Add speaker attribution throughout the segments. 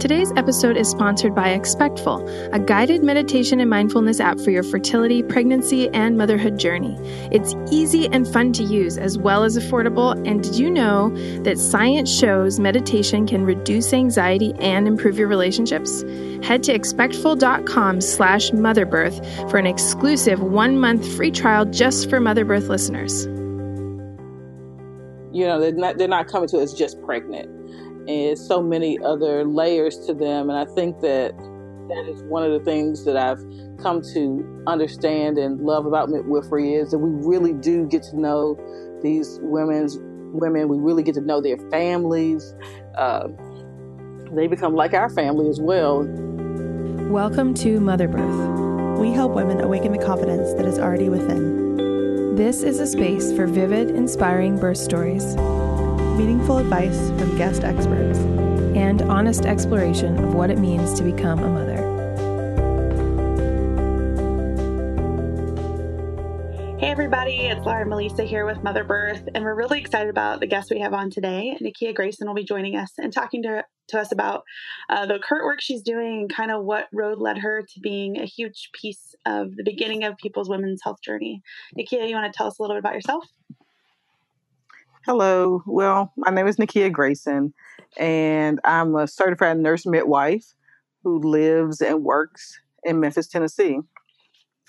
Speaker 1: Today's episode is sponsored by Expectful, a guided meditation and mindfulness app for your fertility, pregnancy, and motherhood journey. It's easy and fun to use, as well as affordable. And did you know that science shows meditation can reduce anxiety and improve your relationships? Head to expectful.com slash motherbirth for an exclusive one-month free trial just for Motherbirth listeners.
Speaker 2: You know, they're not, they're not coming to us just pregnant and so many other layers to them. And I think that that is one of the things that I've come to understand and love about midwifery is that we really do get to know these women's women. We really get to know their families. Uh, they become like our family as well.
Speaker 1: Welcome to Mother Birth.
Speaker 3: We help women awaken the confidence that is already within.
Speaker 1: This is a space for vivid, inspiring birth stories
Speaker 3: meaningful advice from guest experts,
Speaker 1: and honest exploration of what it means to become a mother.
Speaker 4: Hey everybody, it's Laura Melissa here with Mother Birth, and we're really excited about the guest we have on today. Nikia Grayson will be joining us and talking to, to us about uh, the current work she's doing and kind of what road led her to being a huge piece of the beginning of people's women's health journey. Nikia, you want to tell us a little bit about yourself?
Speaker 2: Hello. Well, my name is Nikia Grayson, and I'm a certified nurse midwife who lives and works in Memphis, Tennessee.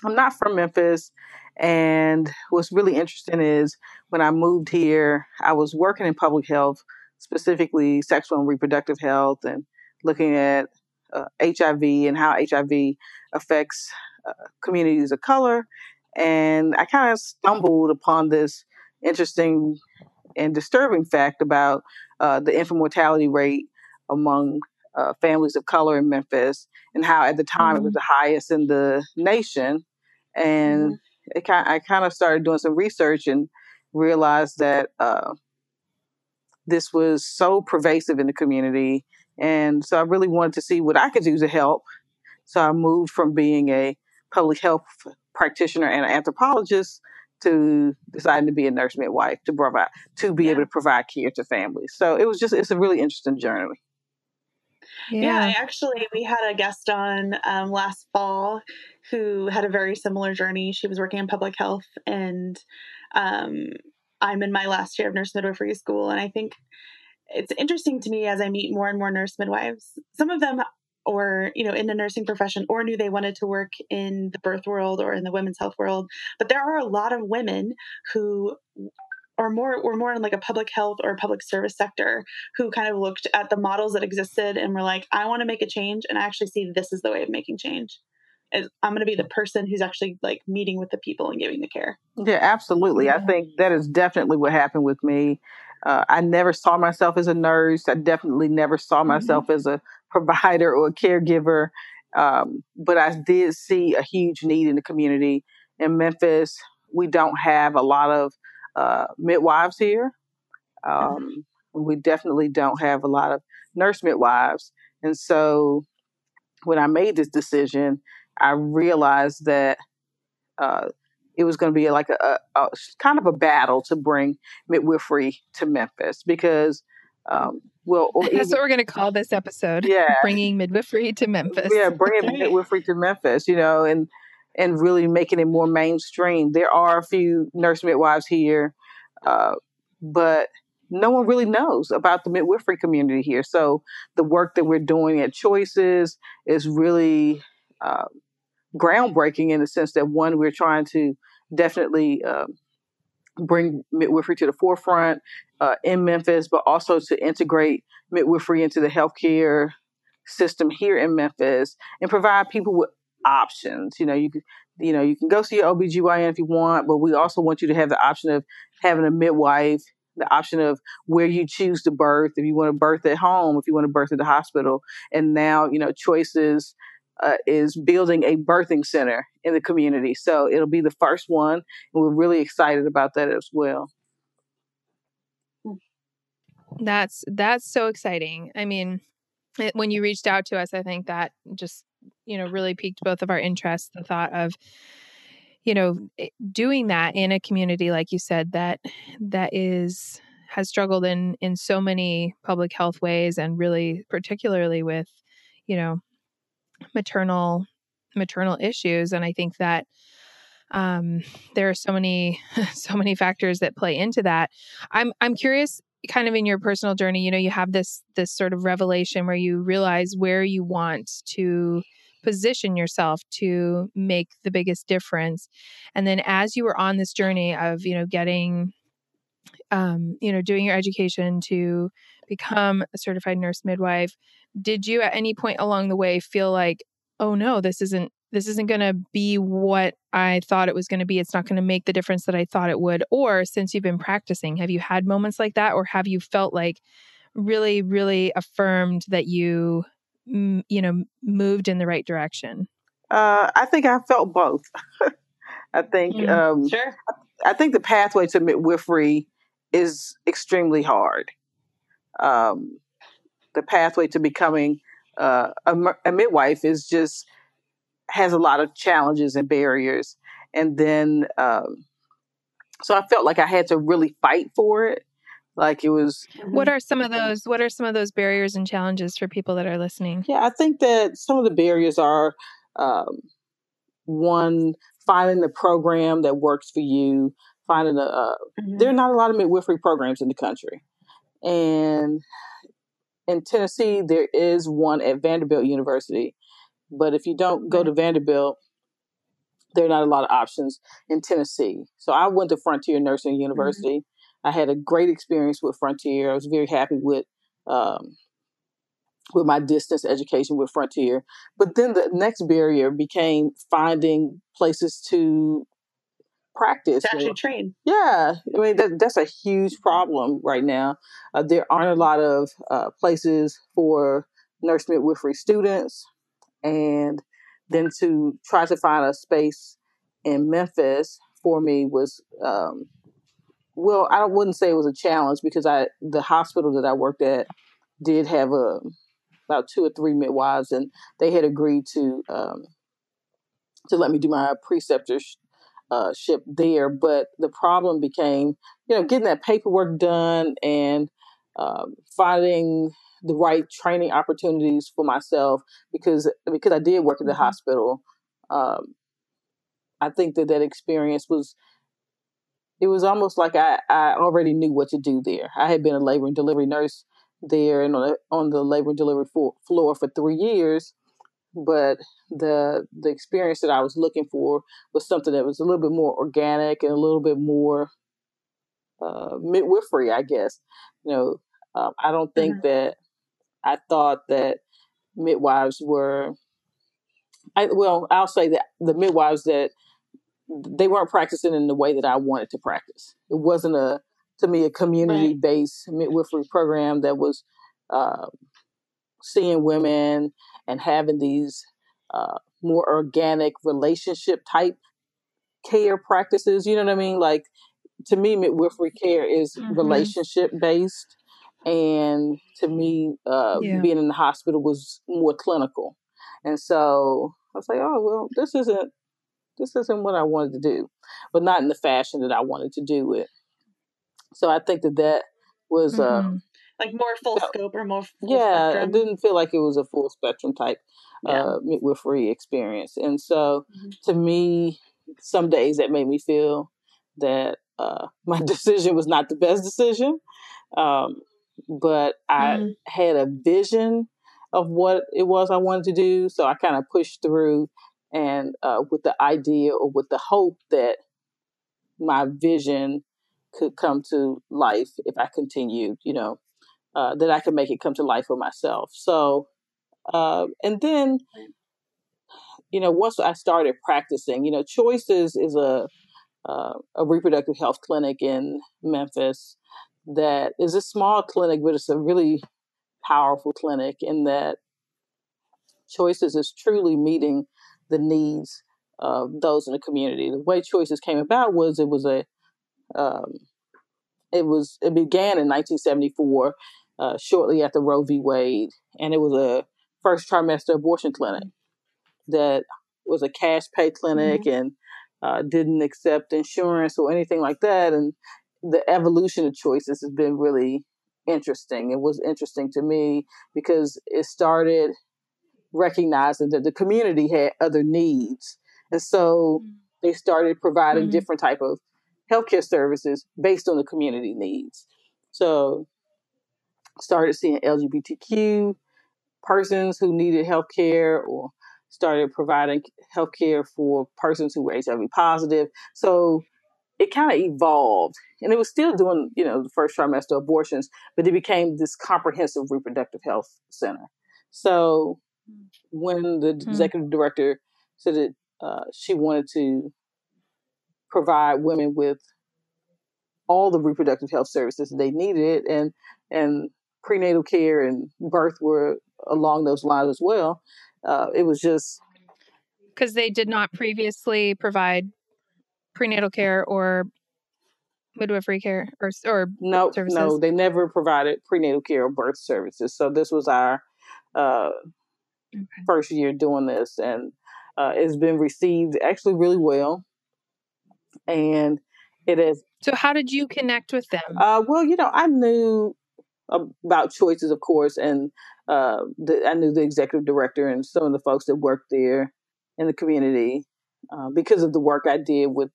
Speaker 2: I'm not from Memphis, and what's really interesting is when I moved here, I was working in public health, specifically sexual and reproductive health, and looking at uh, HIV and how HIV affects uh, communities of color. And I kind of stumbled upon this interesting and disturbing fact about uh, the infant mortality rate among uh, families of color in Memphis, and how at the time mm-hmm. it was mm-hmm. the highest in the nation. And mm-hmm. it kind, I kind of started doing some research and realized that uh, this was so pervasive in the community, and so I really wanted to see what I could do to help. So I moved from being a public health practitioner and an anthropologist to deciding to be a nurse midwife to provide to be yeah. able to provide care to families. So it was just it's a really interesting journey.
Speaker 4: Yeah. yeah, actually, we had a guest on um, last fall who had a very similar journey. She was working in public health, and um, I'm in my last year of nurse midwifery school. And I think it's interesting to me as I meet more and more nurse midwives. Some of them or you know in the nursing profession or knew they wanted to work in the birth world or in the women's health world but there are a lot of women who are more or more in like a public health or public service sector who kind of looked at the models that existed and were like i want to make a change and i actually see this is the way of making change i'm going to be the person who's actually like meeting with the people and giving the care
Speaker 2: yeah absolutely yeah. i think that is definitely what happened with me uh, I never saw myself as a nurse. I definitely never saw mm-hmm. myself mm-hmm. as a provider or a caregiver. Um, but I did see a huge need in the community. In Memphis, we don't have a lot of uh, midwives here. Mm-hmm. Um, we definitely don't have a lot of nurse midwives. And so when I made this decision, I realized that uh, it was going to be like a, a, a, kind of a battle to bring midwifery to Memphis because, um, well,
Speaker 1: that's even, what we're going to call this episode.
Speaker 2: Yeah,
Speaker 1: bringing midwifery to Memphis.
Speaker 2: Yeah, bringing midwifery to Memphis. You know, and and really making it more mainstream. There are a few nurse midwives here, uh, but no one really knows about the midwifery community here. So the work that we're doing at Choices is really uh, groundbreaking in the sense that one, we're trying to definitely uh, bring midwifery to the forefront uh, in Memphis, but also to integrate midwifery into the healthcare system here in Memphis and provide people with options. You know, you can, you know, you can go see your OBGYN if you want, but we also want you to have the option of having a midwife, the option of where you choose to birth, if you want to birth at home, if you want to birth at the hospital. And now, you know, choices uh, is building a birthing center in the community. So it'll be the first one, and we're really excited about that as well.
Speaker 1: That's that's so exciting. I mean, it, when you reached out to us, I think that just you know really piqued both of our interests. The thought of you know doing that in a community like you said that that is has struggled in in so many public health ways and really particularly with you know maternal maternal issues and i think that um, there are so many so many factors that play into that i'm i'm curious kind of in your personal journey you know you have this this sort of revelation where you realize where you want to position yourself to make the biggest difference. And then as you were on this journey of you know getting um, you know doing your education to become a certified nurse midwife did you at any point along the way feel like oh no this isn't this isn't going to be what I thought it was going to be. It's not going to make the difference that I thought it would. Or since you've been practicing, have you had moments like that? Or have you felt like really, really affirmed that you, you know, moved in the right direction?
Speaker 2: Uh, I think I felt both. I think, mm, um, sure. I think the pathway to midwifery is extremely hard. Um, the pathway to becoming uh, a, a midwife is just has a lot of challenges and barriers. And then, um, so I felt like I had to really fight for it. Like it was.
Speaker 1: What are some of those? What are some of those barriers and challenges for people that are listening?
Speaker 2: Yeah, I think that some of the barriers are um, one finding the program that works for you. Finding a. Uh, mm-hmm. There are not a lot of midwifery programs in the country, and in Tennessee there is one at Vanderbilt University, but if you don't go to Vanderbilt, there are not a lot of options in Tennessee. So I went to Frontier Nursing mm-hmm. University. Mm-hmm. I had a great experience with Frontier. I was very happy with um, with my distance education with Frontier. But then the next barrier became finding places to practice.
Speaker 4: To actually train.
Speaker 2: Yeah. I mean, that, that's a huge problem right now. Uh, there aren't a lot of uh, places for nurse midwifery students and then to try to find a space in Memphis for me was um, well, I wouldn't say it was a challenge because I the hospital that I worked at did have a about two or three midwives, and they had agreed to um, to let me do my preceptorship uh, there. But the problem became, you know, getting that paperwork done and um, finding the right training opportunities for myself because because I did work at the mm-hmm. hospital. Um, I think that that experience was it was almost like I, I already knew what to do there. I had been a labor and delivery nurse there and on, the, on the labor and delivery for, floor for three years, but the the experience that I was looking for was something that was a little bit more organic and a little bit more uh, midwifery, I guess. You know, um, I don't think mm-hmm. that I thought that midwives were, I, well, I'll say that the midwives that they weren't practicing in the way that I wanted to practice. It wasn't a, to me, a community based right. midwifery program that was uh, seeing women and having these uh, more organic relationship type care practices. You know what I mean? Like to me, midwifery care is mm-hmm. relationship based and to me, uh, yeah. being in the hospital was more clinical, and so I was like, oh well, this isn't this isn't what I wanted to do, but not in the fashion that I wanted to do it. So I think that that was uh, mm-hmm. uh,
Speaker 4: like more full scope or more.
Speaker 2: yeah, spectrum. I didn't feel like it was a full spectrum type yeah. uh, midwifery experience, and so mm-hmm. to me, some days that made me feel that uh, my decision was not the best decision. Um, but I mm. had a vision of what it was I wanted to do. So I kind of pushed through and uh, with the idea or with the hope that my vision could come to life if I continued, you know, uh, that I could make it come to life for myself. So, uh, and then, you know, once I started practicing, you know, Choices is a uh, a reproductive health clinic in Memphis that is a small clinic, but it's a really powerful clinic in that Choices is truly meeting the needs of those in the community. The way Choices came about was it was a um, it was it began in 1974, uh, shortly after Roe v. Wade, and it was a first trimester abortion clinic that was a cash pay clinic mm-hmm. and uh, didn't accept insurance or anything like that, and the evolution of choices has been really interesting. It was interesting to me because it started recognizing that the community had other needs. And so mm. they started providing mm-hmm. different type of healthcare services based on the community needs. So started seeing LGBTQ persons who needed healthcare or started providing healthcare for persons who were HIV positive. So it kind of evolved and it was still doing, you know, the first trimester abortions, but it became this comprehensive reproductive health center. So when the mm-hmm. executive director said that uh, she wanted to provide women with all the reproductive health services they needed and and prenatal care and birth were along those lines as well uh, it was just
Speaker 1: because they did not previously provide prenatal care or midwifery care or or
Speaker 2: no services. no they never provided prenatal care or birth services so this was our uh, okay. first year doing this and uh, it's been received actually really well and it is
Speaker 1: so how did you connect with them
Speaker 2: uh, well you know i knew about choices of course and uh, the, i knew the executive director and some of the folks that worked there in the community uh, because of the work i did with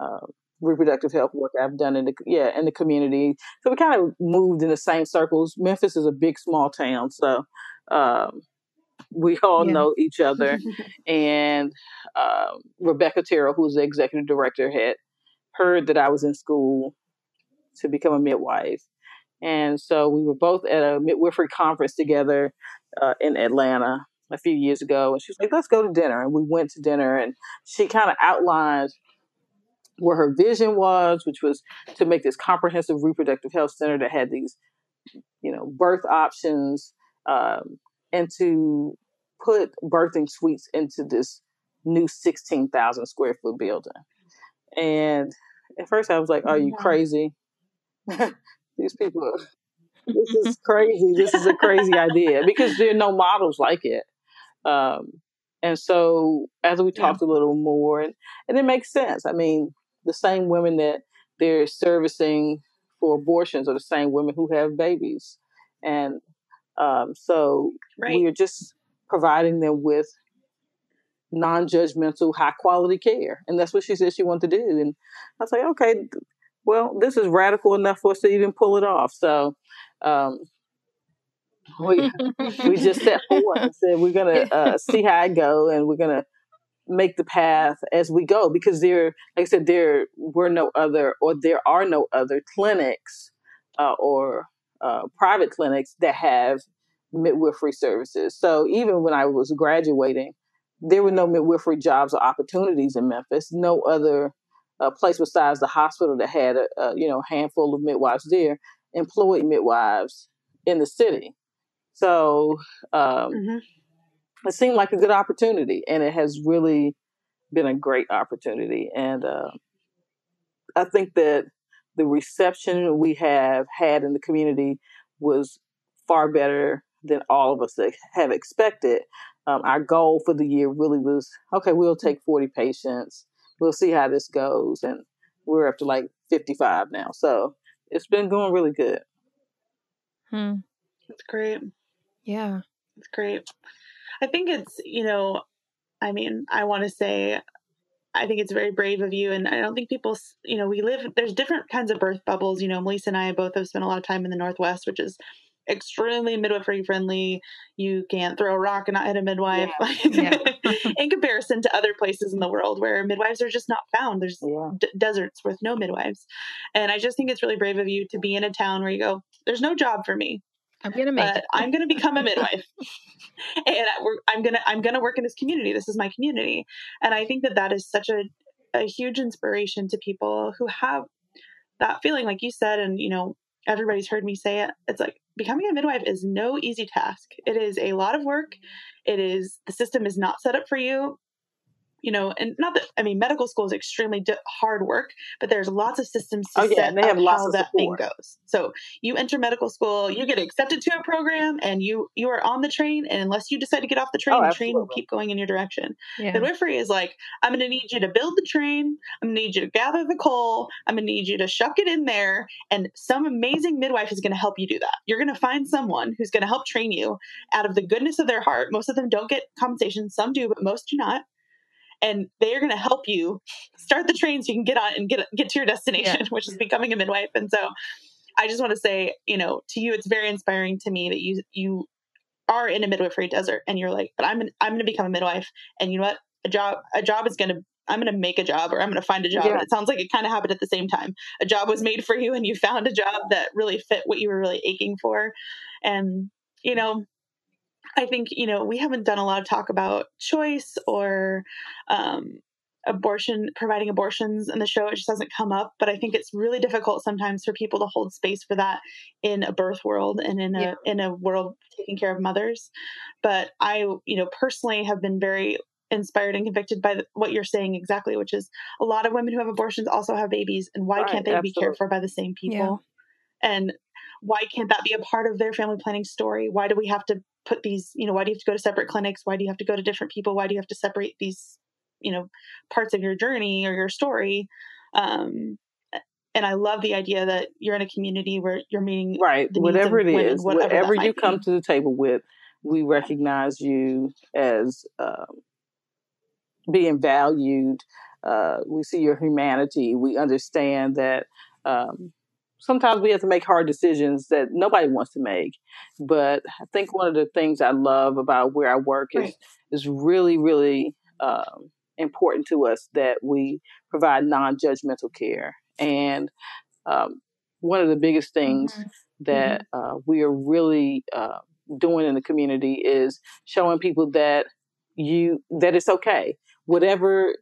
Speaker 2: uh, reproductive health work I've done in the yeah in the community. So we kind of moved in the same circles. Memphis is a big small town, so um, we all yeah. know each other. and uh, Rebecca Terrell, who's the executive director, had heard that I was in school to become a midwife. And so we were both at a midwifery conference together uh, in Atlanta a few years ago. And she was like, let's go to dinner. And we went to dinner and she kind of outlined where her vision was, which was to make this comprehensive reproductive health center that had these, you know, birth options, um, and to put birthing suites into this new 16,000 square foot building. And at first I was like, are you crazy? These people, this is crazy. This is a crazy idea because there are no models like it. Um, and so as we talked yeah. a little more, and, and it makes sense. I mean, the same women that they're servicing for abortions are the same women who have babies. And um, so right. we are just providing them with non-judgmental, high-quality care, and that's what she said she wanted to do. And I was like, okay, well, this is radical enough for us to even pull it off. So um, we we just set forward and said we're gonna uh, see how it go, and we're gonna make the path as we go because there, like I said, there were no other or there are no other clinics uh, or uh, private clinics that have midwifery services. So even when I was graduating, there were no midwifery jobs or opportunities in Memphis. No other uh, place besides the hospital that had a, a you know handful of midwives there employed midwives in the city. So um, mm-hmm. It seemed like a good opportunity, and it has really been a great opportunity. And uh, I think that the reception we have had in the community was far better than all of us have expected. Um, our goal for the year really was okay, we'll take 40 patients, we'll see how this goes. And we're up to like 55 now. So it's been going really good.
Speaker 4: Hmm. That's great.
Speaker 1: Yeah.
Speaker 4: It's great. I think it's, you know, I mean, I want to say I think it's very brave of you. And I don't think people, you know, we live, there's different kinds of birth bubbles. You know, Melissa and I both have spent a lot of time in the Northwest, which is extremely midwifery friendly. You can't throw a rock and not hit a midwife yeah. in comparison to other places in the world where midwives are just not found. There's yeah. d- deserts with no midwives. And I just think it's really brave of you to be in a town where you go, there's no job for me.
Speaker 1: I'm gonna make it.
Speaker 4: I'm gonna become a midwife, and I'm gonna I'm gonna work in this community. This is my community, and I think that that is such a a huge inspiration to people who have that feeling, like you said, and you know everybody's heard me say it. It's like becoming a midwife is no easy task. It is a lot of work. It is the system is not set up for you you know, and not that I mean, medical school is extremely hard work, but there's lots of systems to
Speaker 2: oh, yeah,
Speaker 4: set
Speaker 2: they have
Speaker 4: lots how that support. thing goes. So you enter medical school, you get accepted to a program, and you you are on the train. And unless you decide to get off the oh, train, oh, the train will keep going in your direction. Yeah. Midwifery is like, I'm going to need you to build the train. I'm going to need you to gather the coal. I'm going to need you to shuck it in there, and some amazing midwife is going to help you do that. You're going to find someone who's going to help train you out of the goodness of their heart. Most of them don't get compensation, some do, but most do not and they are going to help you start the train so you can get on and get get to your destination, yeah. which is becoming a midwife. And so, I just want to say, you know, to you, it's very inspiring to me that you you are in a midwifery desert, and you're like, but I'm an, I'm going to become a midwife, and you know what, a job a job is going to I'm going to make a job or I'm going to find a job. Yeah. It sounds like it kind of happened at the same time. A job was made for you and you found a job that really fit what you were really aching for. And, you know, I think, you know, we haven't done a lot of talk about choice or um, abortion, providing abortions in the show. It just doesn't come up. But I think it's really difficult sometimes for people to hold space for that in a birth world and in a yeah. in a world taking care of mothers. But I, you know, personally have been very inspired and convicted by the, what you're saying exactly, which is a lot of women who have abortions also have babies, and why right, can't they absolutely. be cared for by the same people? Yeah. And why can't that be a part of their family planning story? Why do we have to put these, you know, why do you have to go to separate clinics? Why do you have to go to different people? Why do you have to separate these, you know, parts of your journey or your story? Um, and I love the idea that you're in a community where you're meeting
Speaker 2: right, whatever it women, is, whatever, whatever you come be. to the table with, we recognize you as um, being valued. Uh, we see your humanity. We understand that um, sometimes we have to make hard decisions that nobody wants to make. But I think one of the things I love about where I work is right. is really, really um, important to us that we provide non-judgmental care. And um, one of the biggest things mm-hmm. that mm-hmm. Uh, we are really uh, doing in the community is showing people that you that it's okay. Whatever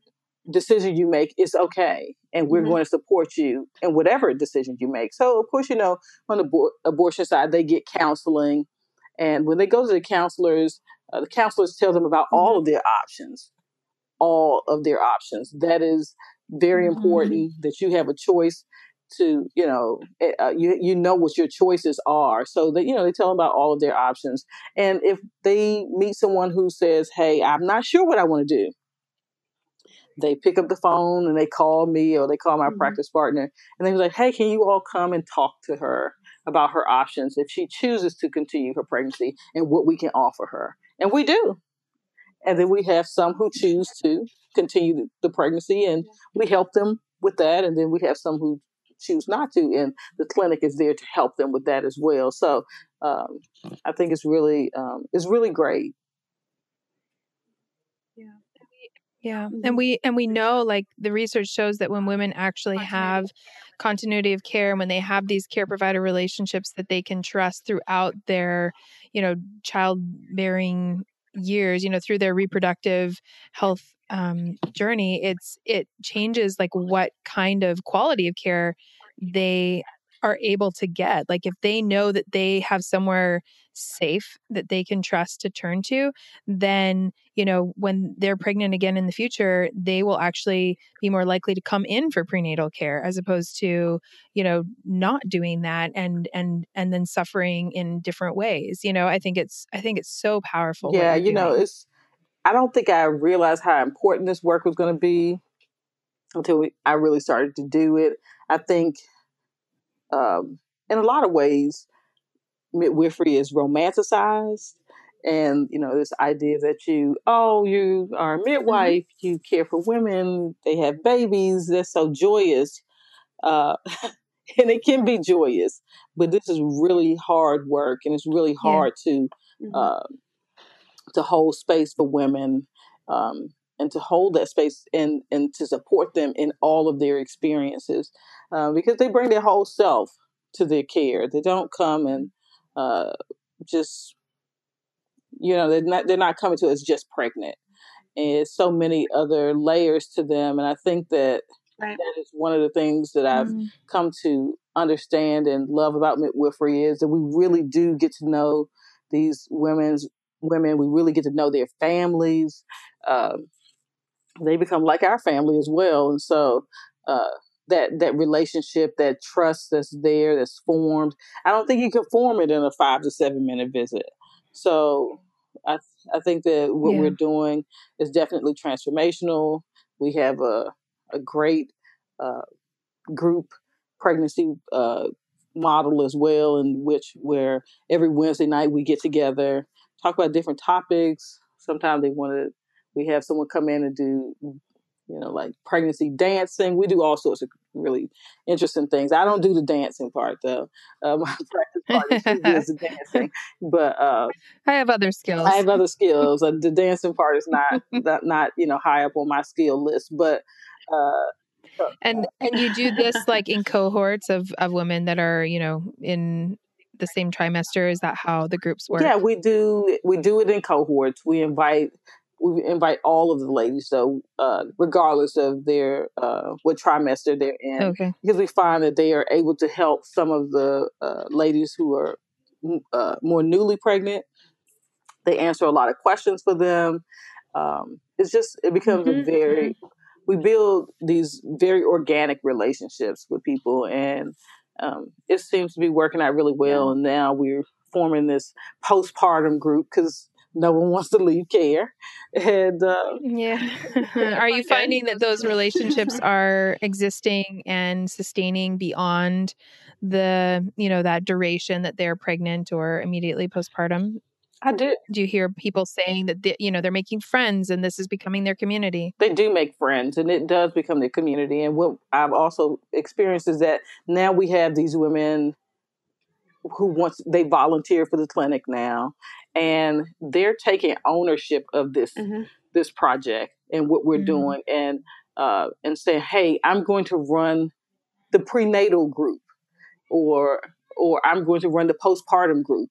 Speaker 2: decision you make is okay and we're mm-hmm. going to support you in whatever decision you make so of course you know on the bo- abortion side they get counseling and when they go to the counselors uh, the counselors tell them about mm-hmm. all of their options all of their options that is very mm-hmm. important that you have a choice to you know eh, uh, you you know what your choices are so that you know they tell them about all of their options and if they meet someone who says hey i'm not sure what i want to do they pick up the phone and they call me or they call my mm-hmm. practice partner and they was like, hey, can you all come and talk to her about her options if she chooses to continue her pregnancy and what we can offer her? And we do. And then we have some who choose to continue the pregnancy and we help them with that. And then we have some who choose not to. And the clinic is there to help them with that as well. So um, I think it's really, um, it's really great.
Speaker 1: Yeah. Yeah. Mm-hmm. And we and we know like the research shows that when women actually have continuity of care and when they have these care provider relationships that they can trust throughout their, you know, childbearing years, you know, through their reproductive health um, journey, it's it changes like what kind of quality of care they are able to get. Like if they know that they have somewhere safe that they can trust to turn to, then, you know, when they're pregnant again in the future, they will actually be more likely to come in for prenatal care as opposed to, you know, not doing that and and and then suffering in different ways. You know, I think it's I think it's so powerful.
Speaker 2: Yeah, you know, it's I don't think I realized how important this work was going to be until we, I really started to do it. I think um, in a lot of ways, midwifery is romanticized. And, you know, this idea that you, oh, you are a mm-hmm. midwife, you care for women, they have babies, they're so joyous. Uh, and it can be joyous, but this is really hard work and it's really hard yeah. to uh, to hold space for women um, and to hold that space and and to support them in all of their experiences uh, because they bring their whole self to their care. They don't come and uh, just you know they're not they're not coming to us just pregnant. And so many other layers to them, and I think that right. that is one of the things that I've mm-hmm. come to understand and love about midwifery is that we really do get to know these women's women. We really get to know their families. Um, they become like our family as well. And so uh, that that relationship, that trust that's there, that's formed. I don't think you can form it in a five to seven minute visit. So I I think that what yeah. we're doing is definitely transformational. We have a a great uh, group pregnancy uh, model as well, in which where every Wednesday night we get together, talk about different topics. Sometimes they want to. We have someone come in and do you know, like pregnancy dancing. We do all sorts of really interesting things. I don't do the dancing part though. Uh, my practice part is the dancing, but uh,
Speaker 1: I have other skills.
Speaker 2: I have other skills. Uh, the dancing part is not, not not you know high up on my skill list, but. Uh,
Speaker 1: and and you do this like in cohorts of of women that are you know in the same trimester is that how the groups work
Speaker 2: yeah we do we do it in cohorts we invite we invite all of the ladies, so uh, regardless of their uh, what trimester they're in, okay. because we find that they are able to help some of the uh, ladies who are uh, more newly pregnant. They answer a lot of questions for them. Um, it's just it becomes mm-hmm. a very mm-hmm. we build these very organic relationships with people, and um, it seems to be working out really well. Yeah. And now we're forming this postpartum group because no one wants to leave care and uh,
Speaker 1: yeah are you finding that those relationships are existing and sustaining beyond the you know that duration that they're pregnant or immediately postpartum
Speaker 2: I do.
Speaker 1: Do you hear people saying that they, you know they're making friends and this is becoming their community?
Speaker 2: They do make friends, and it does become their community. And what I've also experienced is that now we have these women who wants they volunteer for the clinic now and they're taking ownership of this mm-hmm. this project and what we're mm-hmm. doing and uh, and saying hey i'm going to run the prenatal group or or i'm going to run the postpartum group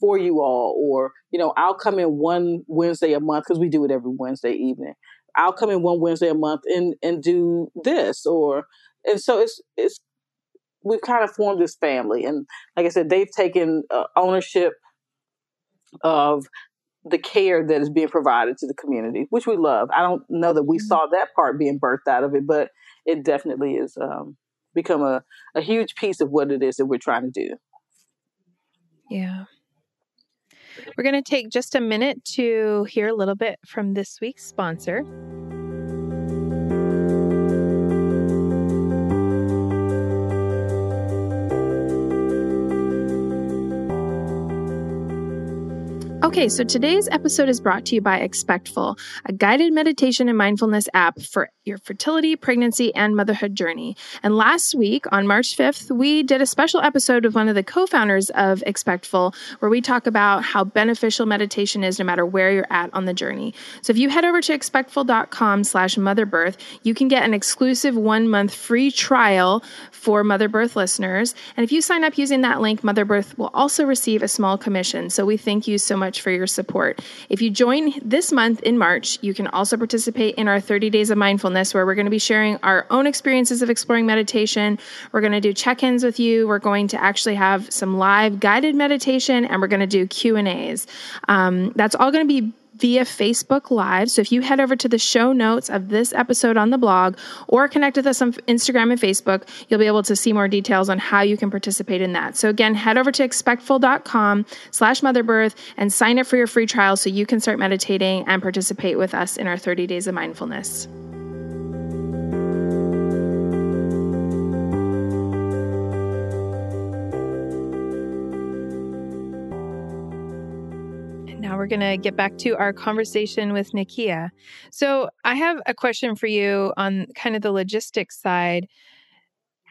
Speaker 2: for you all or you know i'll come in one wednesday a month because we do it every wednesday evening i'll come in one wednesday a month and and do this or and so it's it's we've kind of formed this family, and like I said, they've taken uh, ownership of the care that is being provided to the community, which we love. I don't know that we mm-hmm. saw that part being birthed out of it, but it definitely is um, become a, a huge piece of what it is that we're trying to do.
Speaker 1: Yeah. We're going to take just a minute to hear a little bit from this week's sponsor. Okay, so today's episode is brought to you by Expectful, a guided meditation and mindfulness app for your fertility, pregnancy, and motherhood journey. And last week, on March 5th, we did a special episode with one of the co founders of Expectful, where we talk about how beneficial meditation is no matter where you're at on the journey. So if you head over to expectful.com slash motherbirth, you can get an exclusive one month free trial for Motherbirth listeners. And if you sign up using that link, Motherbirth will also receive a small commission. So we thank you so much for your support. If you join this month in March, you can also participate in our 30 Days of Mindfulness, where we're going to be sharing our own experiences of exploring meditation. We're going to do check-ins with you. We're going to actually have some live guided meditation, and we're going to do Q and A's. Um, that's all going to be via Facebook Live. So if you head over to the show notes of this episode on the blog or connect with us on Instagram and Facebook, you'll be able to see more details on how you can participate in that. So again, head over to expectful.com slash motherbirth and sign up for your free trial so you can start meditating and participate with us in our 30 days of mindfulness. We're going to get back to our conversation with Nikia. So, I have a question for you on kind of the logistics side.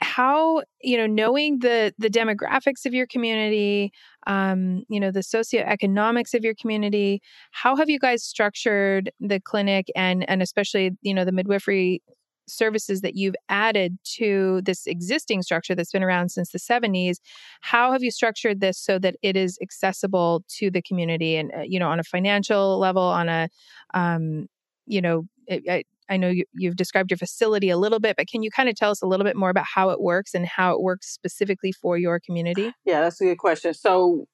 Speaker 1: How, you know, knowing the the demographics of your community, um, you know, the socioeconomics of your community, how have you guys structured the clinic and and especially, you know, the midwifery services that you've added to this existing structure that's been around since the 70s how have you structured this so that it is accessible to the community and uh, you know on a financial level on a um, you know I, I know you, you've described your facility a little bit but can you kind of tell us a little bit more about how it works and how it works specifically for your community?
Speaker 2: Yeah that's a good question. So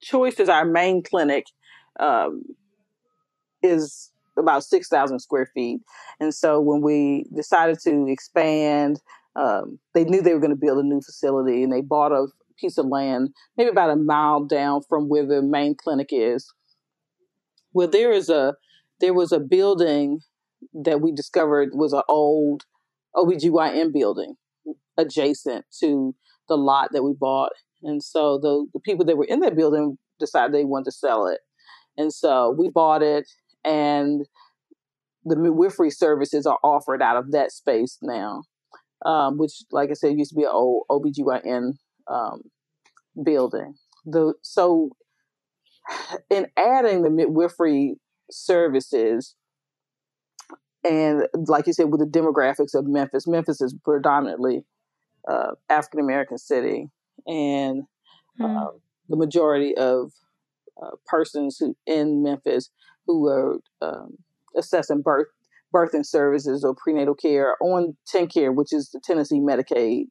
Speaker 2: choice is our main clinic um, is about 6,000 square feet. And so when we decided to expand, um, they knew they were going to build a new facility and they bought a piece of land, maybe about a mile down from where the main clinic is. Well, there is a there was a building that we discovered was an old OBGYN building adjacent to the lot that we bought. And so the, the people that were in that building decided they wanted to sell it. And so we bought it and the midwifery services are offered out of that space now, um, which, like I said, used to be an old OBGYN um, building. The So, in adding the midwifery services, and like you said, with the demographics of Memphis, Memphis is predominantly uh, African American city, and mm. the majority of uh, persons who in Memphis who are um, assessing birth birthing services or prenatal care on TennCare, which is the Tennessee Medicaid,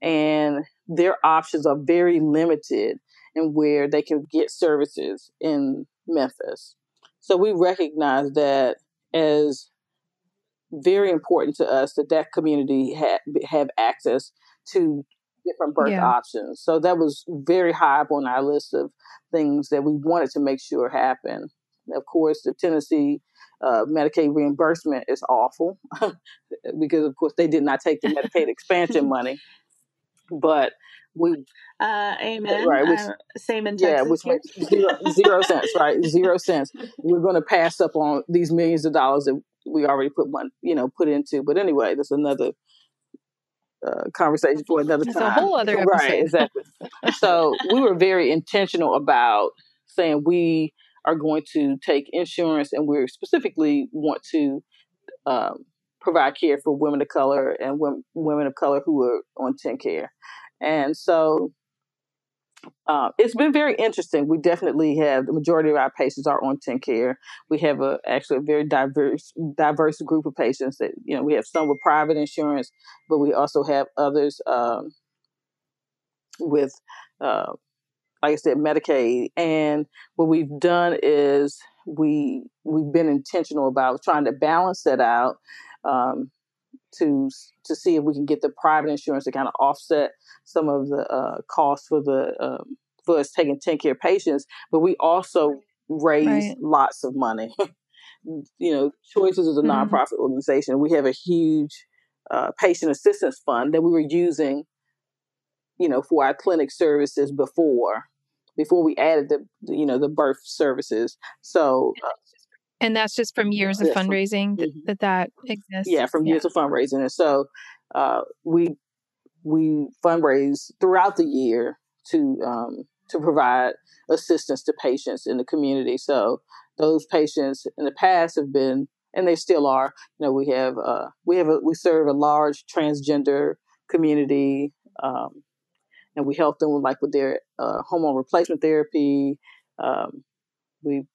Speaker 2: and their options are very limited in where they can get services in Memphis. So we recognize that as very important to us that that community ha- have access to different birth yeah. options. So that was very high up on our list of things that we wanted to make sure happen. Of course, the Tennessee uh, Medicaid reimbursement is awful because, of course, they did not take the Medicaid expansion money. But we,
Speaker 4: uh, amen. Right, which, uh, same in Texas.
Speaker 2: Yeah, which makes zero, zero cents, right? Zero cents. We're going to pass up on these millions of dollars that we already put money, you know, put into. But anyway, that's another uh, conversation for another
Speaker 1: It's
Speaker 2: time.
Speaker 1: a whole other episode.
Speaker 2: Right, exactly. so we were very intentional about saying we are going to take insurance and we specifically want to um, provide care for women of color and women, women of color who are on TennCare. And so uh, it's been very interesting. We definitely have the majority of our patients are on TennCare. We have a actually a very diverse diverse group of patients that you know we have some with private insurance, but we also have others um, with, uh, like I said, Medicaid. And what we've done is we we've been intentional about trying to balance that out. Um, to to see if we can get the private insurance to kind of offset some of the uh, costs for the um, for us taking TennCare patients, but we also raise right. lots of money. you know, Choices is a mm-hmm. nonprofit organization. We have a huge uh, patient assistance fund that we were using, you know, for our clinic services before before we added the you know the birth services. So. Uh,
Speaker 1: and that's just from years of fundraising from, that, that, that exists.
Speaker 2: Yeah, from years yeah. of fundraising, and so uh, we we fundraise throughout the year to um, to provide assistance to patients in the community. So those patients in the past have been, and they still are. You know, we have uh, we have a, we serve a large transgender community, um, and we help them with like with their uh, hormone replacement therapy. Um, we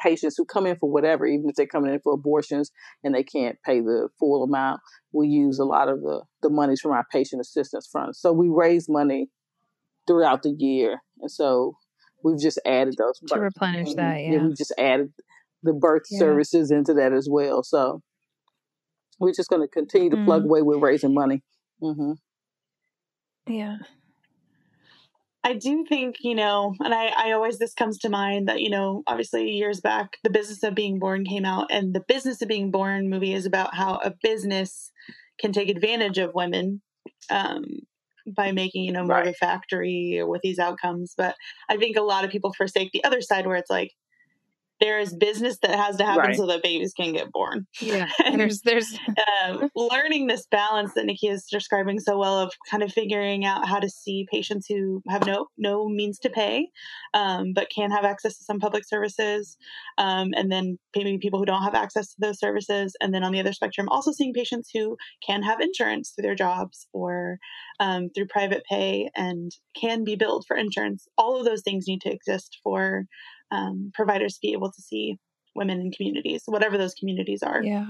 Speaker 2: patients who come in for whatever, even if they're coming in for abortions and they can't pay the full amount, we use a lot of the, the monies from our patient assistance fund. So we raise money throughout the year. And so we've just added those.
Speaker 1: To birth. replenish that, yeah.
Speaker 2: yeah. We've just added the birth yeah. services into that as well. So we're just going to continue to mm. plug away with raising money. Mm-hmm.
Speaker 1: Yeah.
Speaker 4: I do think, you know, and I, I always, this comes to mind that, you know, obviously years back, The Business of Being Born came out, and The Business of Being Born movie is about how a business can take advantage of women um, by making, you know, more right. of a factory with these outcomes. But I think a lot of people forsake the other side where it's like, there is business that has to happen right. so that babies can get born.
Speaker 1: Yeah, there's there's
Speaker 4: um, learning this balance that Nikki is describing so well of kind of figuring out how to see patients who have no no means to pay, um, but can have access to some public services, um, and then maybe people who don't have access to those services, and then on the other spectrum, also seeing patients who can have insurance through their jobs or um, through private pay and can be billed for insurance. All of those things need to exist for um, providers to be able to see women in communities, whatever those communities are.
Speaker 1: Yeah.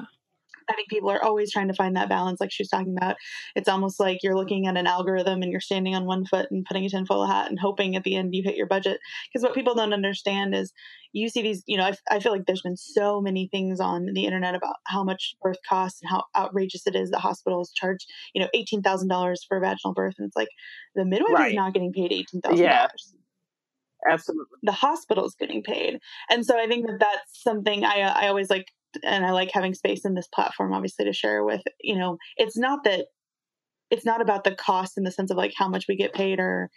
Speaker 4: I think people are always trying to find that balance, like she was talking about. It's almost like you're looking at an algorithm and you're standing on one foot and putting a tinfoil hat and hoping at the end you hit your budget. Because what people don't understand is you see these, you know, I, I feel like there's been so many things on the internet about how much birth costs and how outrageous it is that hospitals charge, you know, $18,000 for a vaginal birth. And it's like the midwife right. is not getting paid $18,000. Yeah.
Speaker 2: Absolutely.
Speaker 4: The hospital is getting paid. And so I think that that's something I, I always like and I like having space in this platform, obviously, to share with. You know, it's not that it's not about the cost in the sense of like how much we get paid or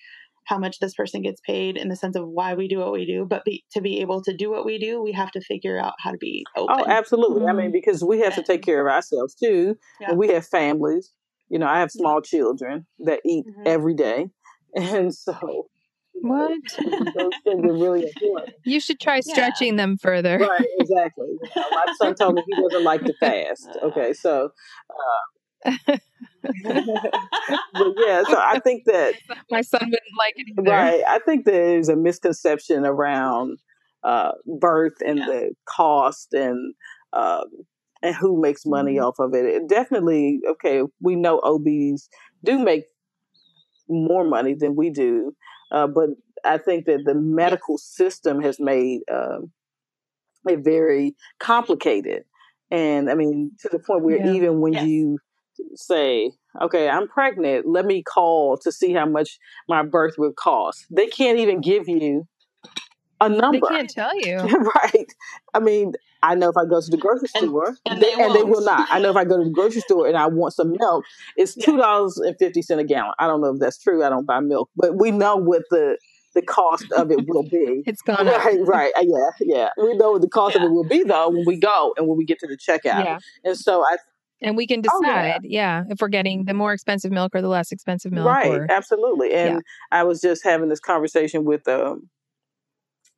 Speaker 4: how much this person gets paid in the sense of why we do what we do, but be, to be able to do what we do, we have to figure out how to be oh, open.
Speaker 2: Oh, absolutely. Mm-hmm. I mean, because we have to take care of ourselves too, yeah. and we have families. You know, I have small children that eat mm-hmm. every day, and so
Speaker 1: what? Those things are really important. You should try stretching yeah. them further.
Speaker 2: Right, exactly. You know, my son told me he doesn't like to fast. Okay, so. Uh, but yeah, so I think that
Speaker 1: my son wouldn't like it either.
Speaker 2: Right, I think there's a misconception around uh, birth and yeah. the cost and um, and who makes money mm-hmm. off of it. it. Definitely, okay, we know OBs do make more money than we do, uh, but I think that the medical system has made um, it very complicated. And I mean, to the point where yeah. even when yes. you say, okay, I'm pregnant, let me call to see how much my birth would cost, they can't even give you a number.
Speaker 1: They can't tell you.
Speaker 2: right. I mean, I know if I go to the grocery store, and, they, and they, will not. I know if I go to the grocery store and I want some milk, it's two dollars and fifty cent a gallon. I don't know if that's true. I don't buy milk, but we know what the the cost of it will be.
Speaker 1: it's gone
Speaker 2: right, up. right. Uh, yeah, yeah. We know what the cost yeah. of it will be though when we go and when we get to the checkout. Yeah. And so I
Speaker 1: and we can decide, oh, yeah. yeah. if we're getting the more expensive milk or the less expensive milk.
Speaker 2: Right,
Speaker 1: or,
Speaker 2: absolutely. And yeah. I was just having this conversation with um,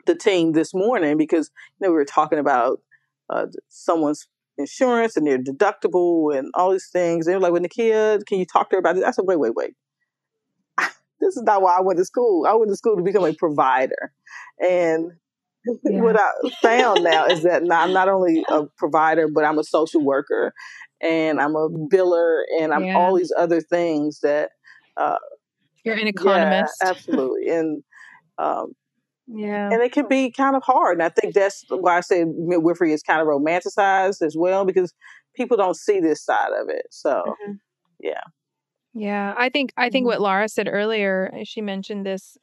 Speaker 2: the team this morning because you know we were talking about uh, someone's insurance and their deductible and all these things. They were like, "Well, Nikia, can you talk to her about this?" I said, "Wait, wait, wait. this is not why I went to school. I went to school to become a provider, and." Yeah. what I found now is that I'm not only a provider, but I'm a social worker and I'm a biller and I'm yeah. all these other things that uh,
Speaker 1: you're an economist.
Speaker 2: Yeah, absolutely. And um,
Speaker 1: yeah.
Speaker 2: And it can be kind of hard. And I think that's why I say midwifery is kind of romanticized as well because people don't see this side of it. So, mm-hmm. yeah.
Speaker 1: Yeah, I think I think mm-hmm. what Laura said earlier, she mentioned this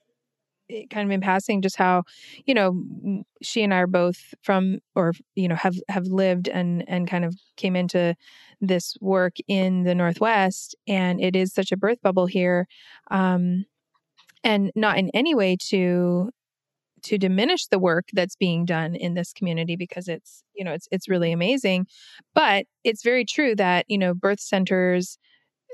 Speaker 1: kind of in passing just how you know she and I are both from or you know have have lived and and kind of came into this work in the northwest and it is such a birth bubble here um and not in any way to to diminish the work that's being done in this community because it's you know it's it's really amazing but it's very true that you know birth centers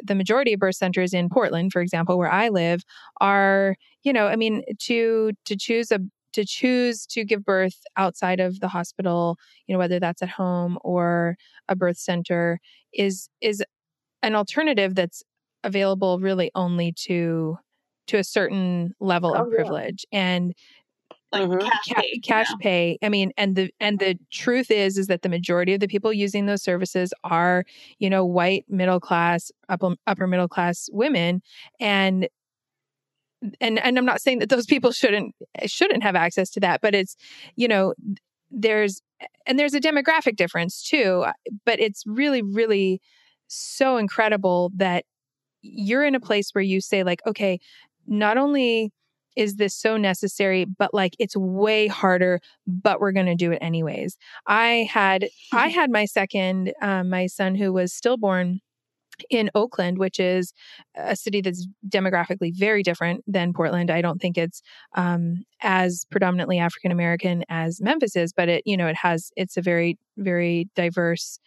Speaker 1: the majority of birth centers in Portland for example where I live are you know I mean to to choose a to choose to give birth outside of the hospital you know whether that's at home or a birth center is is an alternative that's available really only to to a certain level oh, of privilege yeah. and
Speaker 4: like mm-hmm. cash pay.
Speaker 1: Cash pay. I mean, and the and the truth is is that the majority of the people using those services are, you know, white middle class, upper upper middle class women, and and and I'm not saying that those people shouldn't shouldn't have access to that, but it's, you know, there's and there's a demographic difference too, but it's really really so incredible that you're in a place where you say like, okay, not only is this so necessary but like it's way harder but we're going to do it anyways i had i had my second um, my son who was stillborn in Oakland, which is a city that's demographically very different than Portland. I don't think it's um, as predominantly African American as Memphis is, but it, you know, it has, it's a very, very diverse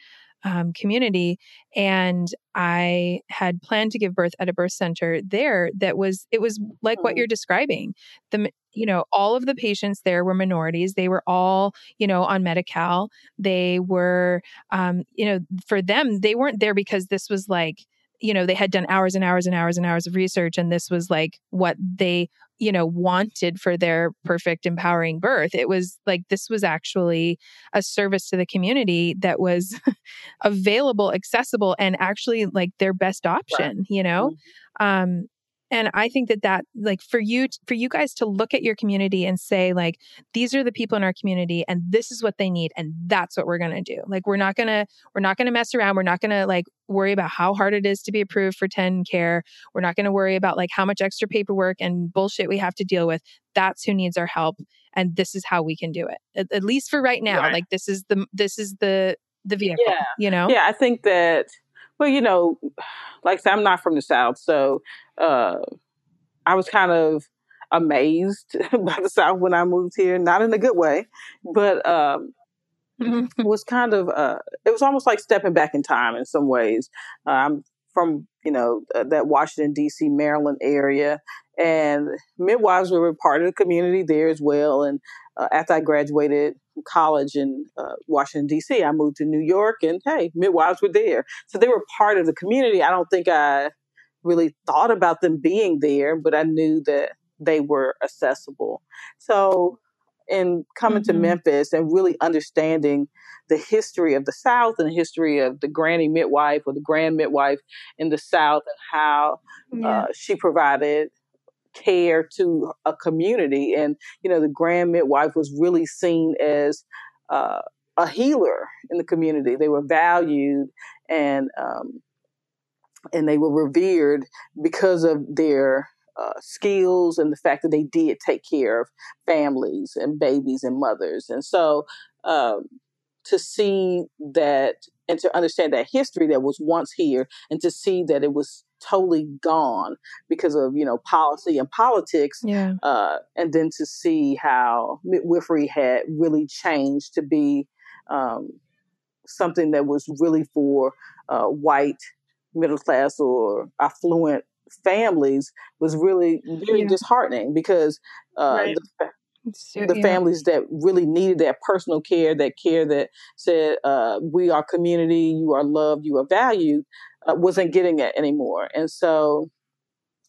Speaker 1: um, community. And I had planned to give birth at a birth center there that was, it was like oh. what you're describing. The, you know, all of the patients there were minorities. They were all, you know, on Medi Cal. They were, um, you know, for them, they weren't there because this was like, you know, they had done hours and hours and hours and hours of research, and this was like what they, you know, wanted for their perfect empowering birth. It was like this was actually a service to the community that was available, accessible, and actually like their best option, right. you know? Mm-hmm. Um, and i think that that like for you for you guys to look at your community and say like these are the people in our community and this is what they need and that's what we're going to do. Like we're not going to we're not going to mess around. We're not going to like worry about how hard it is to be approved for TennCare. We're not going to worry about like how much extra paperwork and bullshit we have to deal with. That's who needs our help and this is how we can do it. At, at least for right now right. like this is the this is the the vehicle yeah. you know?
Speaker 2: Yeah i think that well you know like I said, I'm not from the South, so uh, I was kind of amazed by the South when I moved here, not in a good way, but um, mm-hmm. was kind of uh, it was almost like stepping back in time in some ways. Uh, I'm from you know uh, that Washington D.C. Maryland area, and midwives were part of the community there as well. And uh, after I graduated from college in uh, Washington D.C., I moved to New York, and hey, midwives were there, so they were part of the community. I don't think I really thought about them being there, but I knew that they were accessible. So, in coming mm-hmm. to Memphis and really understanding the history of the South and the history of the granny midwife or the grand midwife in the South and how yeah. uh, she provided care to a community. And, you know, the grand midwife was really seen as uh, a healer in the community. They were valued and, um, and they were revered because of their uh, skills and the fact that they did take care of families and babies and mothers. And so um, to see that and to understand that history that was once here and to see that it was totally gone because of you know policy and politics
Speaker 1: yeah.
Speaker 2: uh, and then to see how midwifery had really changed to be um, something that was really for uh, white middle class or affluent families was really very yeah. disheartening because uh, right. the, the yeah. families that really needed that personal care, that care that said, uh, "We are community. You are loved. You are valued," uh, wasn't getting it anymore. And so,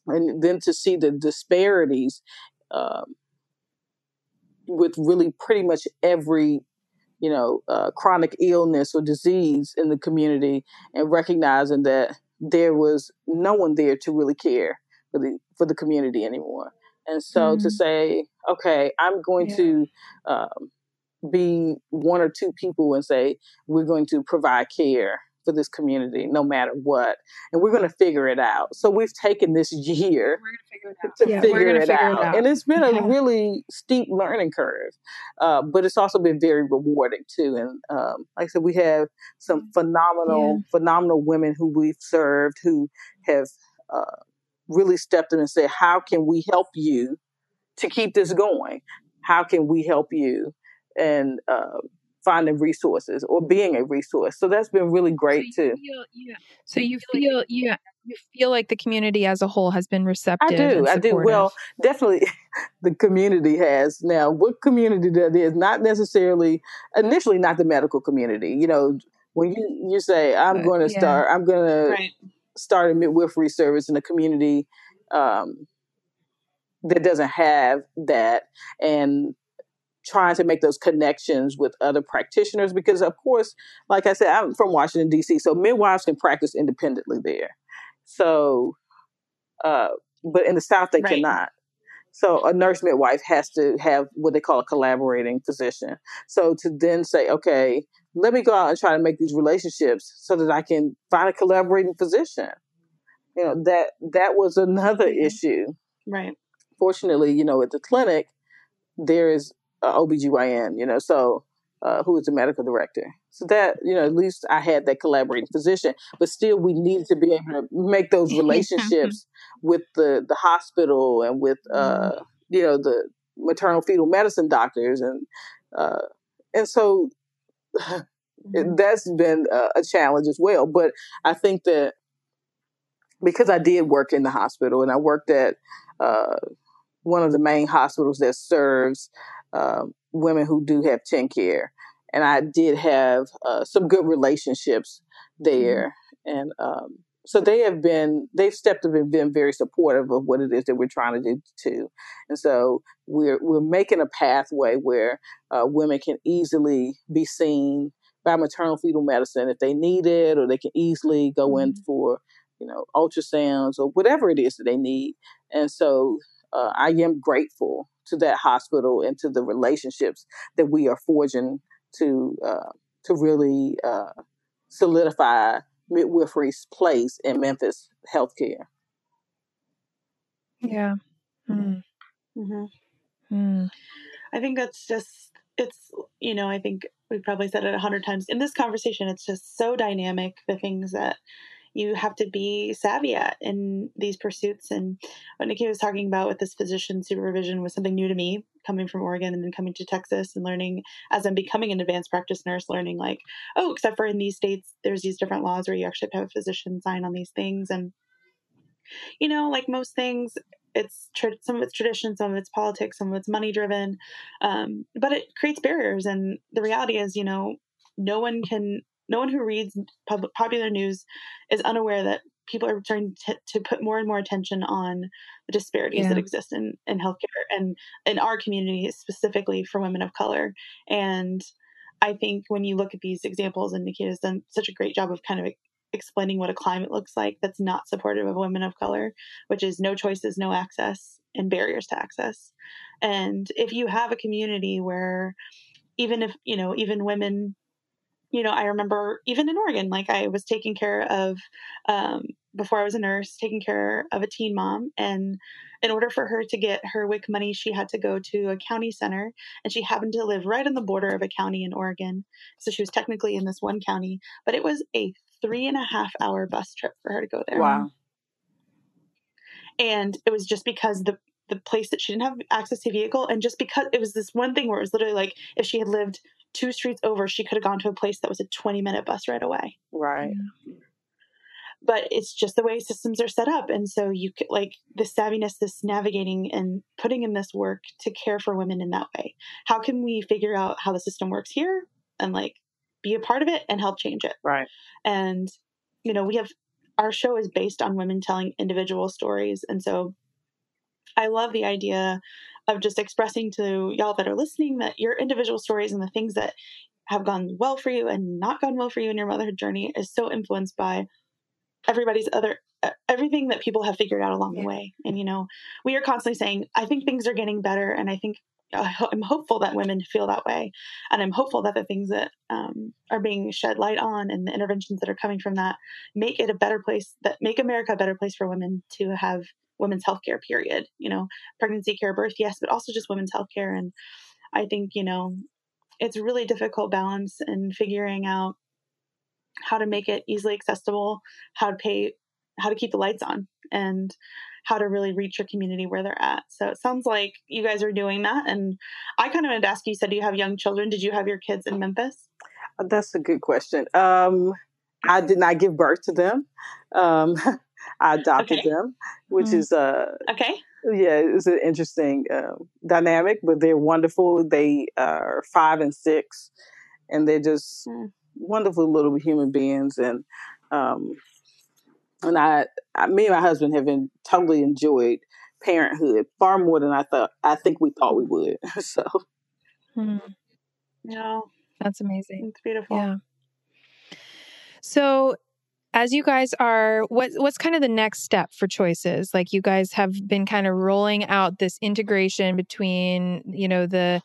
Speaker 2: and then to see the disparities um, with really pretty much every you know uh, chronic illness or disease in the community, and recognizing that there was no one there to really care for the for the community anymore. And so mm-hmm. to say, okay, I'm going yeah. to um, be one or two people and say, we're going to provide care for this community no matter what. And we're going to figure it out. So we've taken this year to yeah, figure, it, figure out. it, out. And it's been yeah. a really steep learning curve, uh, but it's also been very rewarding too. And um, like I said, we have some phenomenal, yeah. phenomenal women who we've served who have. Uh, really stepped in and said, How can we help you to keep this going? How can we help you? And uh, finding resources or being a resource. So that's been really great
Speaker 1: so
Speaker 2: too.
Speaker 1: Feel, yeah. So you feel, like, yeah, you feel like the community as a whole has been receptive.
Speaker 2: I do. I do. Well, definitely the community has. Now, what community that is, not necessarily, initially not the medical community. You know, when you, you say, I'm going to yeah. start, I'm going right. to start a midwifery service in a community um, that doesn't have that and trying to make those connections with other practitioners because of course like i said i'm from washington d.c so midwives can practice independently there so uh, but in the south they right. cannot so a nurse midwife has to have what they call a collaborating physician so to then say okay let me go out and try to make these relationships so that I can find a collaborating physician. You know, that that was another mm-hmm. issue.
Speaker 4: Right.
Speaker 2: Fortunately, you know, at the clinic, there is a OBGYN, you know, so uh, who is the medical director. So that, you know, at least I had that collaborating physician, but still we needed to be able to make those relationships with the, the hospital and with, uh, mm-hmm. you know, the maternal fetal medicine doctors. And, uh, and so mm-hmm. that's been a, a challenge as well. But I think that because I did work in the hospital and I worked at uh, one of the main hospitals that serves uh, women who do have TennCare, and I did have uh, some good relationships there, mm-hmm. and um, so they have been they've stepped up and been very supportive of what it is that we're trying to do too and so we're we're making a pathway where uh, women can easily be seen by maternal fetal medicine if they need it or they can easily go in mm-hmm. for you know ultrasounds or whatever it is that they need and so uh, i am grateful to that hospital and to the relationships that we are forging to uh, to really uh, solidify midwifery's place in Memphis healthcare.
Speaker 1: Yeah. Mm.
Speaker 4: Mm-hmm. Mm. I think that's just, it's, you know, I think we've probably said it a hundred times in this conversation. It's just so dynamic, the things that you have to be savvy at in these pursuits. And what Nikki was talking about with this physician supervision was something new to me coming from Oregon and then coming to Texas and learning as I'm becoming an advanced practice nurse, learning like, oh, except for in these states, there's these different laws where you actually have a physician sign on these things. And, you know, like most things, it's tra- some of it's tradition, some of it's politics, some of it's money driven, um, but it creates barriers. And the reality is, you know, no one can no one who reads pub- popular news is unaware that people are starting to, to, put more and more attention on the disparities yeah. that exist in, in healthcare and in our community specifically for women of color. And I think when you look at these examples, and Nikia's done such a great job of kind of explaining what a climate looks like that's not supportive of women of color, which is no choices, no access, and barriers to access. And if you have a community where even if, you know, even women you know, I remember even in Oregon, like I was taking care of, um, before I was a nurse, taking care of a teen mom. And in order for her to get her WIC money, she had to go to a county center. And she happened to live right on the border of a county in Oregon. So she was technically in this one county, but it was a three and a half hour bus trip for her to go there.
Speaker 2: Wow.
Speaker 4: And it was just because the the place that she didn't have access to a vehicle and just because it was this one thing where it was literally like if she had lived two streets over, she could have gone to a place that was a 20 minute bus ride away.
Speaker 2: Right.
Speaker 4: But it's just the way systems are set up. And so you could like the savviness, this navigating and putting in this work to care for women in that way. How can we figure out how the system works here and like be a part of it and help change it?
Speaker 2: Right.
Speaker 4: And, you know, we have our show is based on women telling individual stories. And so I love the idea of just expressing to y'all that are listening that your individual stories and the things that have gone well for you and not gone well for you in your motherhood journey is so influenced by everybody's other everything that people have figured out along the way. And you know we are constantly saying i think things are getting better and i think i'm hopeful that women feel that way and i'm hopeful that the things that um, are being shed light on and the interventions that are coming from that make it a better place that make america a better place for women to have women's healthcare period you know pregnancy care birth yes but also just women's healthcare. And i think you know it's a really difficult balance in figuring out how to make it easily accessible how to pay how to keep the lights on and how to really reach your community where they're at. So it sounds like you guys are doing that and i kind of wanted to ask you, you said do you have young children. Did you have your kids in memphis?
Speaker 2: That's a good question. Um I did not give birth to them. Um, I adopted okay. them, which mm. is uh
Speaker 4: okay.
Speaker 2: Yeah, it's an interesting uh, dynamic, but they're wonderful. They are five and six, and they're just mm. wonderful little human beings. And um, and I, I, me and my husband have been totally enjoyed parenthood far more than I thought. I think we thought we would. so,
Speaker 4: mm. no,
Speaker 1: that's amazing.
Speaker 4: It's beautiful.
Speaker 1: Yeah. So as you guys are what what's kind of the next step for choices? Like you guys have been kind of rolling out this integration between you know the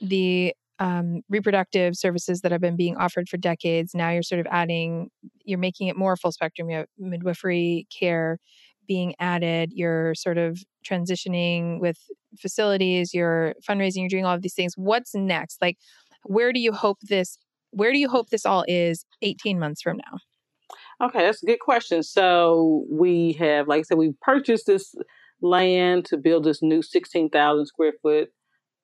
Speaker 1: the um, reproductive services that have been being offered for decades. Now you're sort of adding you're making it more full spectrum. You have midwifery care being added. You're sort of transitioning with facilities. You're fundraising. You're doing all of these things. What's next? Like where do you hope this where do you hope this all is 18 months from now
Speaker 2: Okay, that's a good question. So we have, like I said, we purchased this land to build this new 16,000 square foot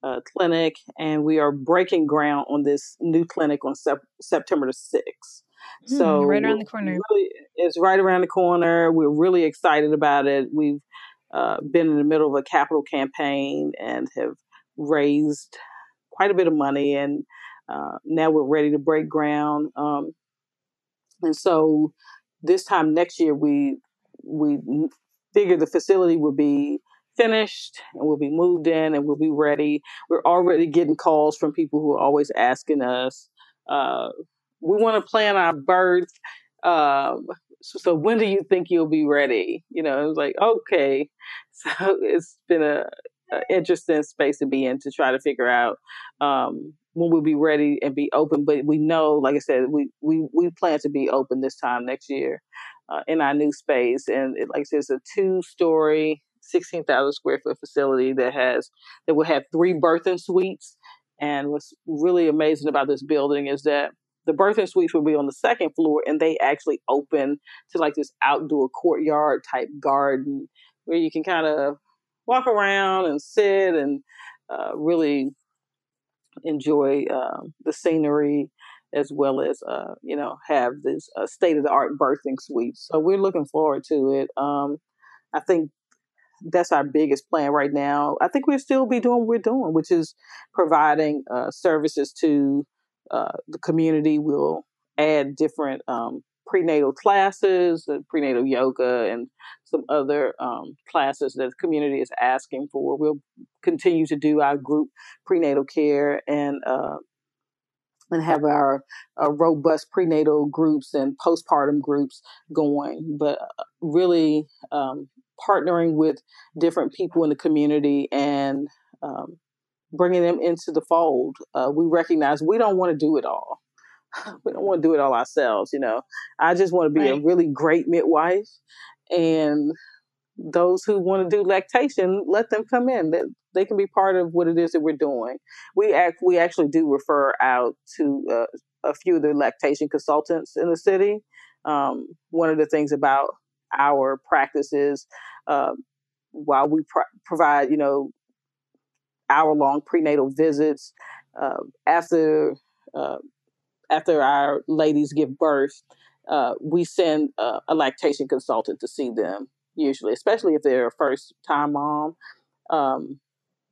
Speaker 2: uh, clinic, and we are breaking ground on this new clinic on sep- September the 6th.
Speaker 1: Mm, so right around the corner.
Speaker 2: Really, it's right around the corner. We're really excited about it. We've uh, been in the middle of a capital campaign and have raised quite a bit of money, and uh, now we're ready to break ground. Um, and so this time next year, we we figure the facility will be finished and we'll be moved in and we'll be ready. We're already getting calls from people who are always asking us, uh, we want to plan our birth. Um, so, so, when do you think you'll be ready? You know, it was like, okay. So it's been a interesting space to be in to try to figure out um, when we'll be ready and be open. But we know, like I said, we we we plan to be open this time next year uh, in our new space, and it, like I said, it's a two story, sixteen thousand square foot facility that has that will have three birthing suites. And what's really amazing about this building is that the birthing suites will be on the second floor, and they actually open to like this outdoor courtyard type garden where you can kind of walk around and sit and uh, really enjoy um, the scenery as well as uh, you know have this uh, state of the art birthing suite. So we're looking forward to it. Um, I think that's our biggest plan right now. I think we'll still be doing what we're doing, which is providing uh, services to uh, the community. We'll add different um, prenatal classes, uh, prenatal yoga, and some other um, classes that the community is asking for. We'll continue to do our group prenatal care and uh, and have our uh, robust prenatal groups and postpartum groups going. But uh, really um, partnering with different people in the community and um, bringing them into the fold. Uh, we recognize we don't want to do it all. we don't want to do it all ourselves, you know. I just want to be right. a really great midwife and those who want to do lactation, let them come in. That they can be part of what it is that we're doing. We act we actually do refer out to uh, a few of the lactation consultants in the city. Um, one of the things about our practices, uh, while we provide, you know, hour long prenatal visits uh, after uh, after our ladies give birth, uh, we send uh, a lactation consultant to see them usually, especially if they're a first time mom, um,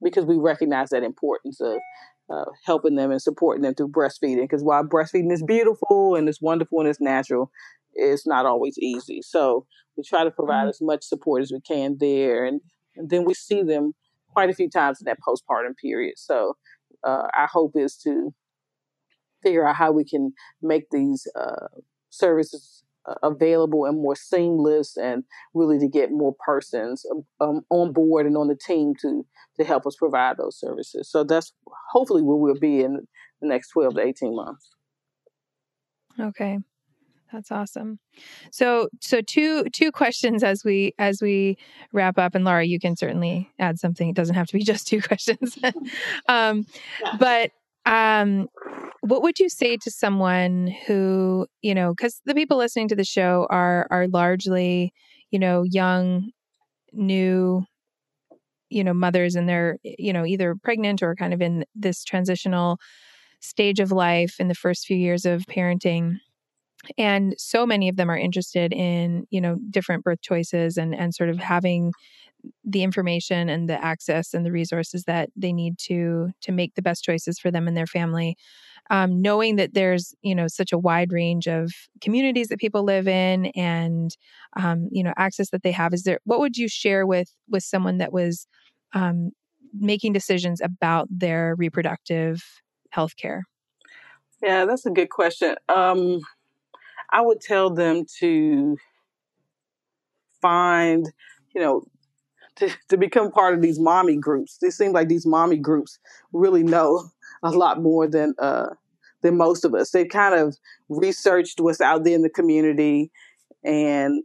Speaker 2: because we recognize that importance of uh, helping them and supporting them through breastfeeding. Because while breastfeeding is beautiful and it's wonderful and it's natural, it's not always easy. So we try to provide mm-hmm. as much support as we can there, and, and, then we see them quite a few times in that postpartum period. So uh, our hope is to figure out how we can make these uh, services uh, available and more seamless and really to get more persons um, um, on board and on the team to to help us provide those services. So that's hopefully where we'll be in the next 12 to 18 months.
Speaker 1: Okay. That's awesome. So so two two questions as we as we wrap up and laura you can certainly add something. It doesn't have to be just two questions. Um but um what would you say to someone who, you know, because the people listening to the show are are largely, you know, young, new, you know, mothers and they're, you know, either pregnant or kind of in this transitional stage of life in the first few years of parenting. And so many of them are interested in you know different birth choices and and sort of having the information and the access and the resources that they need to to make the best choices for them and their family. Um, knowing that there's you know such a wide range of communities that people live in and um, you know access that they have is there what would you share with with someone that was um, making decisions about their reproductive health care
Speaker 2: yeah that's a good question. Um, i would tell them to find you know to, to become part of these mommy groups. It seems like these mommy groups really know a lot more than uh, than most of us. They've kind of researched what's out there in the community and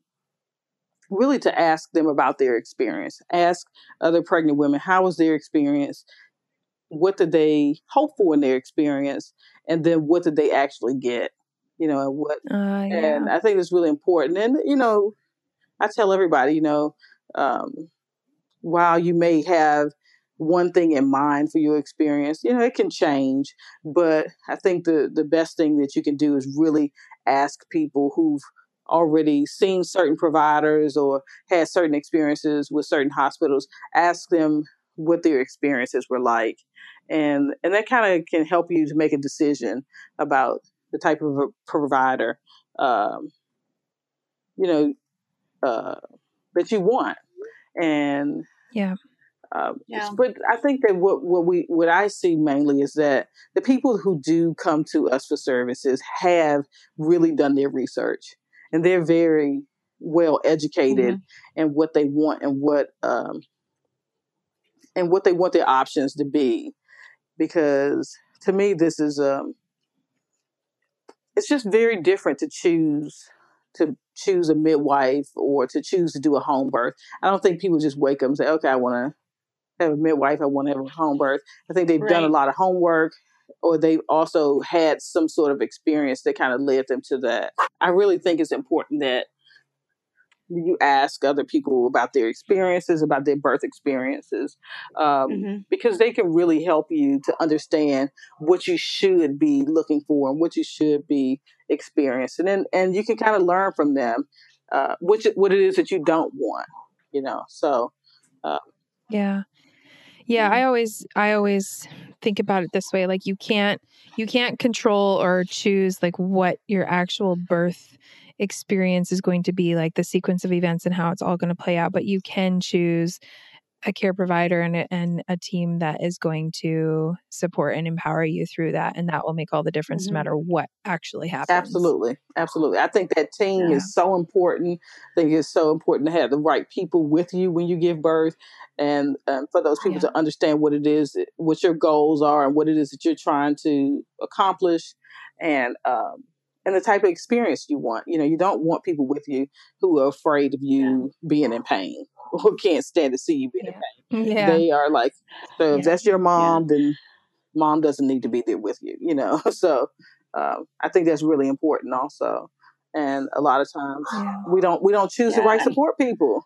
Speaker 2: really to ask them about their experience. Ask other pregnant women how was their experience? What did they hope for in their experience? And then what did they actually get? You know, and what uh, yeah. and I think it's really important. And you know, I tell everybody, you know, um, while you may have one thing in mind for your experience, you know, it can change. But I think the the best thing that you can do is really ask people who've already seen certain providers or had certain experiences with certain hospitals, ask them what their experiences were like. And and that kind of can help you to make a decision about the type of provider um, you know, uh, that you want. And
Speaker 1: yeah.
Speaker 2: Um, yeah. But I think that what, what we what I see mainly is that the people who do come to us for services have really done their research and they're very well educated mm-hmm. in what they want and what um, and what they want their options to be. Because to me, this is um, it's just very different to choose to choose a midwife or to choose to do a home birth. I don't think people just wake up and say, "Okay, I want to have a midwife. I want to have a home birth." I think they've right. done a lot of homework, or they've also had some sort of experience that kind of led them to that. I really think it's important that you ask other people about their experiences, about their birth experiences, um, mm-hmm. because they can really help you to understand what you should be looking for and what you should be experiencing, and then and you can kind of learn from them uh, which what it is that you don't want, you know. So, uh,
Speaker 1: yeah, yeah. I always I always think about it this way: like you can't you can't control or choose like what your actual birth experience is going to be like the sequence of events and how it's all going to play out but you can choose a care provider and a, and a team that is going to support and empower you through that and that will make all the difference mm-hmm. no matter what actually happens
Speaker 2: absolutely absolutely i think that team yeah. is so important i think it's so important to have the right people with you when you give birth and um, for those people yeah. to understand what it is what your goals are and what it is that you're trying to accomplish and um, and the type of experience you want. You know, you don't want people with you who are afraid of you yeah. being in pain or can't stand to see you being yeah. in pain. Yeah. They are like, so if that's your mom, then mom doesn't need to be there with you, you know? So um, I think that's really important also. And a lot of times we don't, we don't choose the right support people.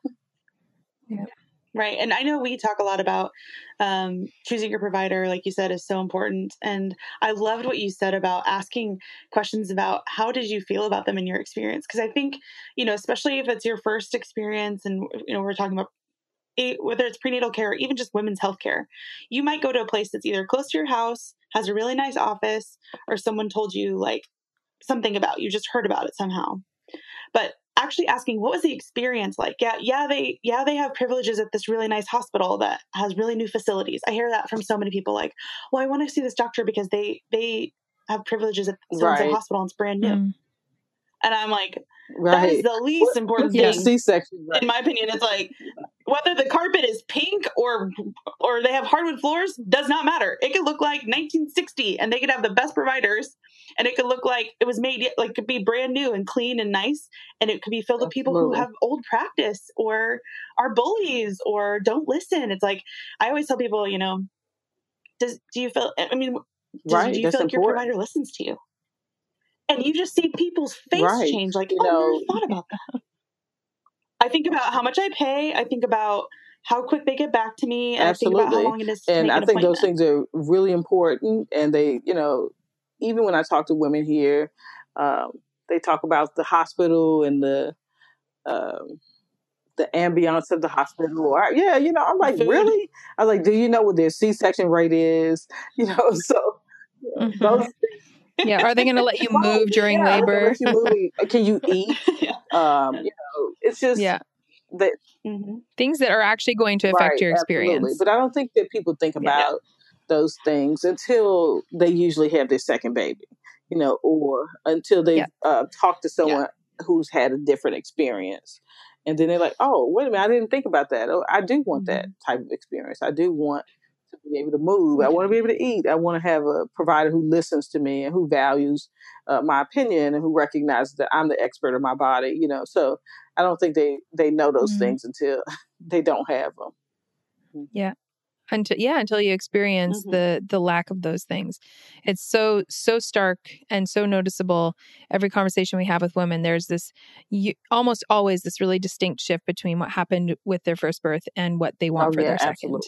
Speaker 4: Right. And I know we talk a lot about um, choosing your provider, like you said, is so important. And I loved what you said about asking questions about how did you feel about them in your experience? Because I think, you know, especially if it's your first experience and, you know, we're talking about it, whether it's prenatal care or even just women's health care, you might go to a place that's either close to your house, has a really nice office, or someone told you like something about you just heard about it somehow. But actually asking what was the experience like yeah yeah they yeah they have privileges at this really nice hospital that has really new facilities i hear that from so many people like well i want to see this doctor because they they have privileges at so right. hospital and it's brand new mm. and i'm like right. that is the least important thing
Speaker 2: c-section
Speaker 4: right. in my opinion it's like whether the carpet is pink or or they have hardwood floors does not matter it could look like 1960 and they could have the best providers and it could look like it was made like could be brand new and clean and nice and it could be filled with people who have old practice or are bullies or don't listen it's like i always tell people you know does do you feel i mean does, right, do you feel like important. your provider listens to you and you just see people's face right. change like you oh, know, I never thought about that i think about how much i pay i think about how quick they get back to me and Absolutely. I think about how long it is
Speaker 2: and i think those things are really important and they you know even when I talk to women here, um, they talk about the hospital and the um, the ambiance of the hospital. Or yeah, you know, I'm like, really? I was like, do you know what their C-section rate is? You know, so mm-hmm.
Speaker 1: those. Yeah, are they going to let you move during yeah, labor?
Speaker 2: You Can you eat? yeah. Um, you know, it's just yeah. That,
Speaker 1: mm-hmm. things that are actually going to affect right, your experience. Absolutely.
Speaker 2: But I don't think that people think about those things until they usually have their second baby, you know, or until they yeah. uh, talk to someone yeah. who's had a different experience. And then they're like, oh, wait a minute, I didn't think about that. Oh, I do want that mm-hmm. type of experience. I do want to be able to move. I want to be able to eat. I want to have a provider who listens to me and who values uh, my opinion and who recognizes that I'm the expert of my body, you know. So I don't think they, they know those mm-hmm. things until they don't have them.
Speaker 1: Yeah until yeah until you experience mm-hmm. the the lack of those things it's so so stark and so noticeable every conversation we have with women there's this you, almost always this really distinct shift between what happened with their first birth and what they want oh, for yeah, their second absolutely.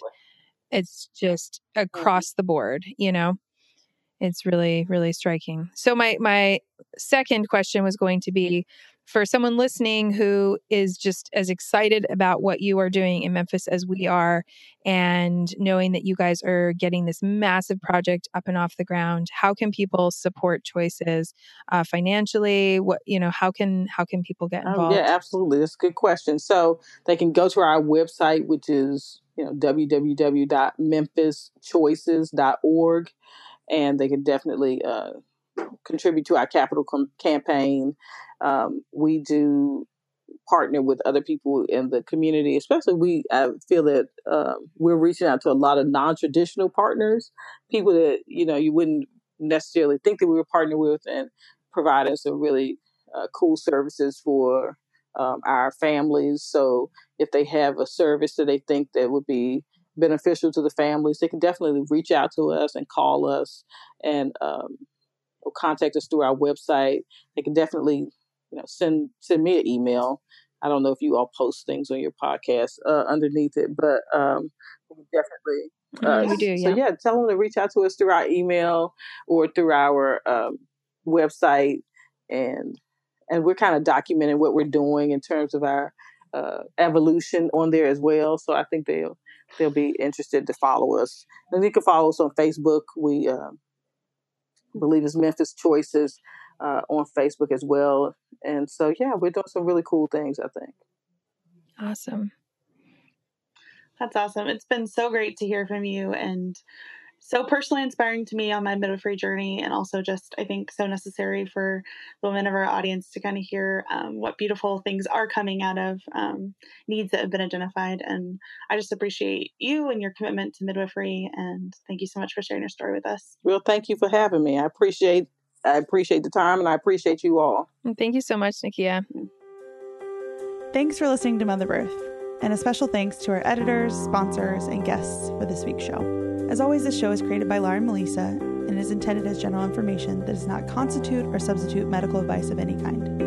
Speaker 1: It's just mm-hmm. across the board you know it's really really striking so my my second question was going to be for someone listening who is just as excited about what you are doing in Memphis as we are, and knowing that you guys are getting this massive project up and off the ground, how can people support choices uh, financially? What you know, how can how can people get involved?
Speaker 2: Um, yeah, absolutely. That's a good question. So they can go to our website, which is you know www.memphischoices.org, and they can definitely uh, contribute to our capital com- campaign. Um, we do partner with other people in the community, especially we I feel that uh, we're reaching out to a lot of non-traditional partners, people that you know you wouldn't necessarily think that we were partnered with, and providing some really uh, cool services for um, our families. So if they have a service that they think that would be beneficial to the families, they can definitely reach out to us and call us and um, contact us through our website. They can definitely, you know, send send me an email. I don't know if you all post things on your podcast uh, underneath it, but um, definitely.
Speaker 1: Uh, we do, yeah.
Speaker 2: So yeah, tell them to reach out to us through our email or through our um, website, and and we're kind of documenting what we're doing in terms of our uh, evolution on there as well. So I think they'll they'll be interested to follow us. And you can follow us on Facebook. We uh, believe it's Memphis Choices uh, on Facebook as well. And so, yeah, we're doing some really cool things, I think.
Speaker 1: Awesome.
Speaker 4: That's awesome. It's been so great to hear from you and so personally inspiring to me on my midwifery journey, and also just I think so necessary for the women of our audience to kind of hear um, what beautiful things are coming out of um, needs that have been identified. And I just appreciate you and your commitment to midwifery, and thank you so much for sharing your story with us.
Speaker 2: Well, thank you for having me. I appreciate I appreciate the time, and I appreciate you all.
Speaker 1: thank you so much, Nikia.
Speaker 3: Thanks for listening to Mother Birth, and a special thanks to our editors, sponsors, and guests for this week's show. As always, this show is created by Laura and Melissa and is intended as general information that does not constitute or substitute medical advice of any kind.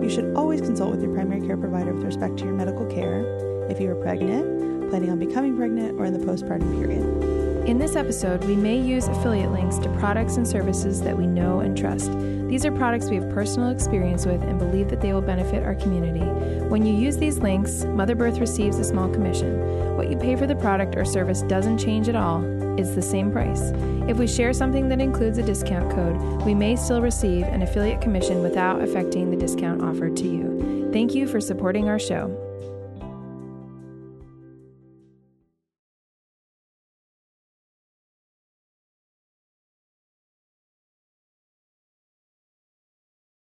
Speaker 3: You should always consult with your primary care provider with respect to your medical care if you are pregnant, planning on becoming pregnant, or in the postpartum period.
Speaker 1: In this episode, we may use affiliate links to products and services that we know and trust. These are products we have personal experience with and believe that they will benefit our community. When you use these links, Mother Birth receives a small commission. What you pay for the product or service doesn't change at all, it's the same price. If we share something that includes a discount code, we may still receive an affiliate commission without affecting the discount offered to you. Thank you for supporting our show.